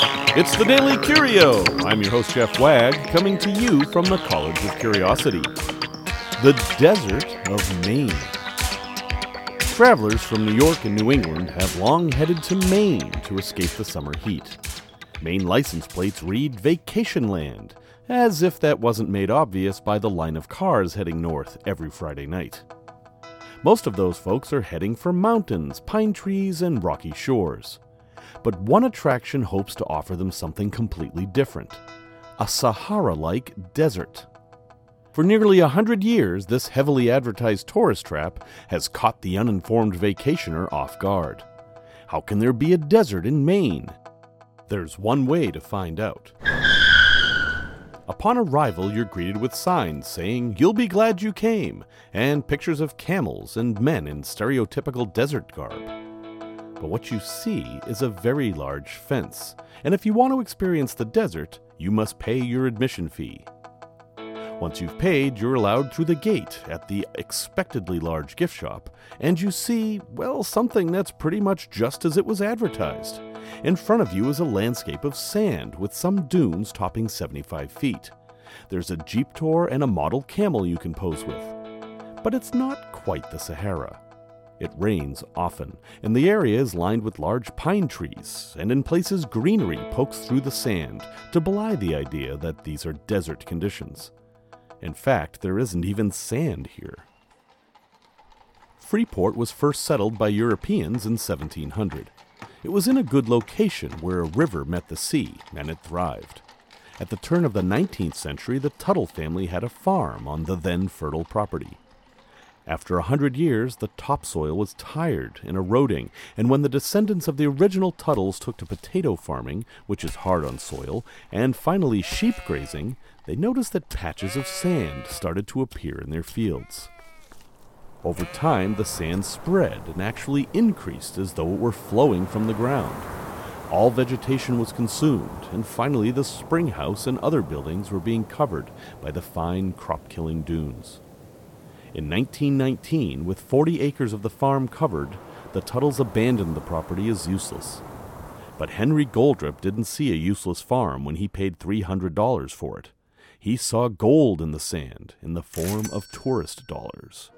It's the Daily Curio. I'm your host, Jeff Wagg, coming to you from the College of Curiosity, the desert of Maine. Travelers from New York and New England have long headed to Maine to escape the summer heat. Maine license plates read Vacation Land, as if that wasn't made obvious by the line of cars heading north every Friday night. Most of those folks are heading for mountains, pine trees, and rocky shores. But one attraction hopes to offer them something completely different a Sahara like desert. For nearly a hundred years, this heavily advertised tourist trap has caught the uninformed vacationer off guard. How can there be a desert in Maine? There's one way to find out. Upon arrival, you're greeted with signs saying, You'll be glad you came, and pictures of camels and men in stereotypical desert garb. But what you see is a very large fence, and if you want to experience the desert, you must pay your admission fee. Once you've paid, you're allowed through the gate at the expectedly large gift shop, and you see, well, something that's pretty much just as it was advertised. In front of you is a landscape of sand with some dunes topping 75 feet. There's a jeep tour and a model camel you can pose with. But it's not quite the Sahara. It rains often, and the area is lined with large pine trees, and in places greenery pokes through the sand to belie the idea that these are desert conditions. In fact, there isn't even sand here. Freeport was first settled by Europeans in 1700. It was in a good location where a river met the sea, and it thrived. At the turn of the 19th century, the Tuttle family had a farm on the then fertile property. After a hundred years, the topsoil was tired and eroding, and when the descendants of the original Tuttles took to potato farming, which is hard on soil, and finally sheep grazing, they noticed that patches of sand started to appear in their fields. Over time, the sand spread and actually increased as though it were flowing from the ground. All vegetation was consumed, and finally, the spring house and other buildings were being covered by the fine crop killing dunes. In 1919, with 40 acres of the farm covered, the Tuttles abandoned the property as useless. But Henry Goldrup didn't see a useless farm when he paid $300 for it. He saw gold in the sand in the form of tourist dollars.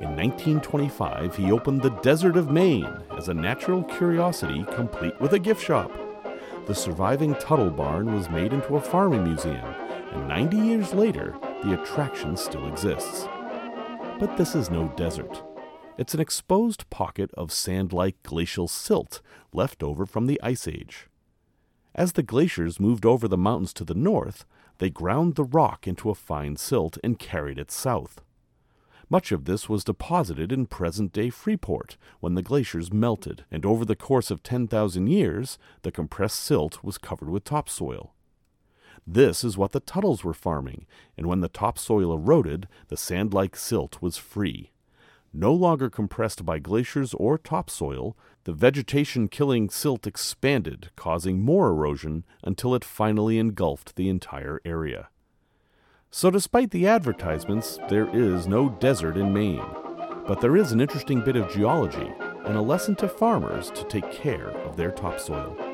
In 1925, he opened the Desert of Maine as a natural curiosity complete with a gift shop. The surviving Tuttle barn was made into a farming museum, and 90 years later, the attraction still exists. But this is no desert. It's an exposed pocket of sand like glacial silt left over from the Ice Age. As the glaciers moved over the mountains to the north, they ground the rock into a fine silt and carried it south. Much of this was deposited in present day Freeport when the glaciers melted, and over the course of 10,000 years, the compressed silt was covered with topsoil. This is what the Tuttles were farming, and when the topsoil eroded, the sand like silt was free. No longer compressed by glaciers or topsoil, the vegetation killing silt expanded, causing more erosion until it finally engulfed the entire area. So, despite the advertisements, there is no desert in Maine. But there is an interesting bit of geology and a lesson to farmers to take care of their topsoil.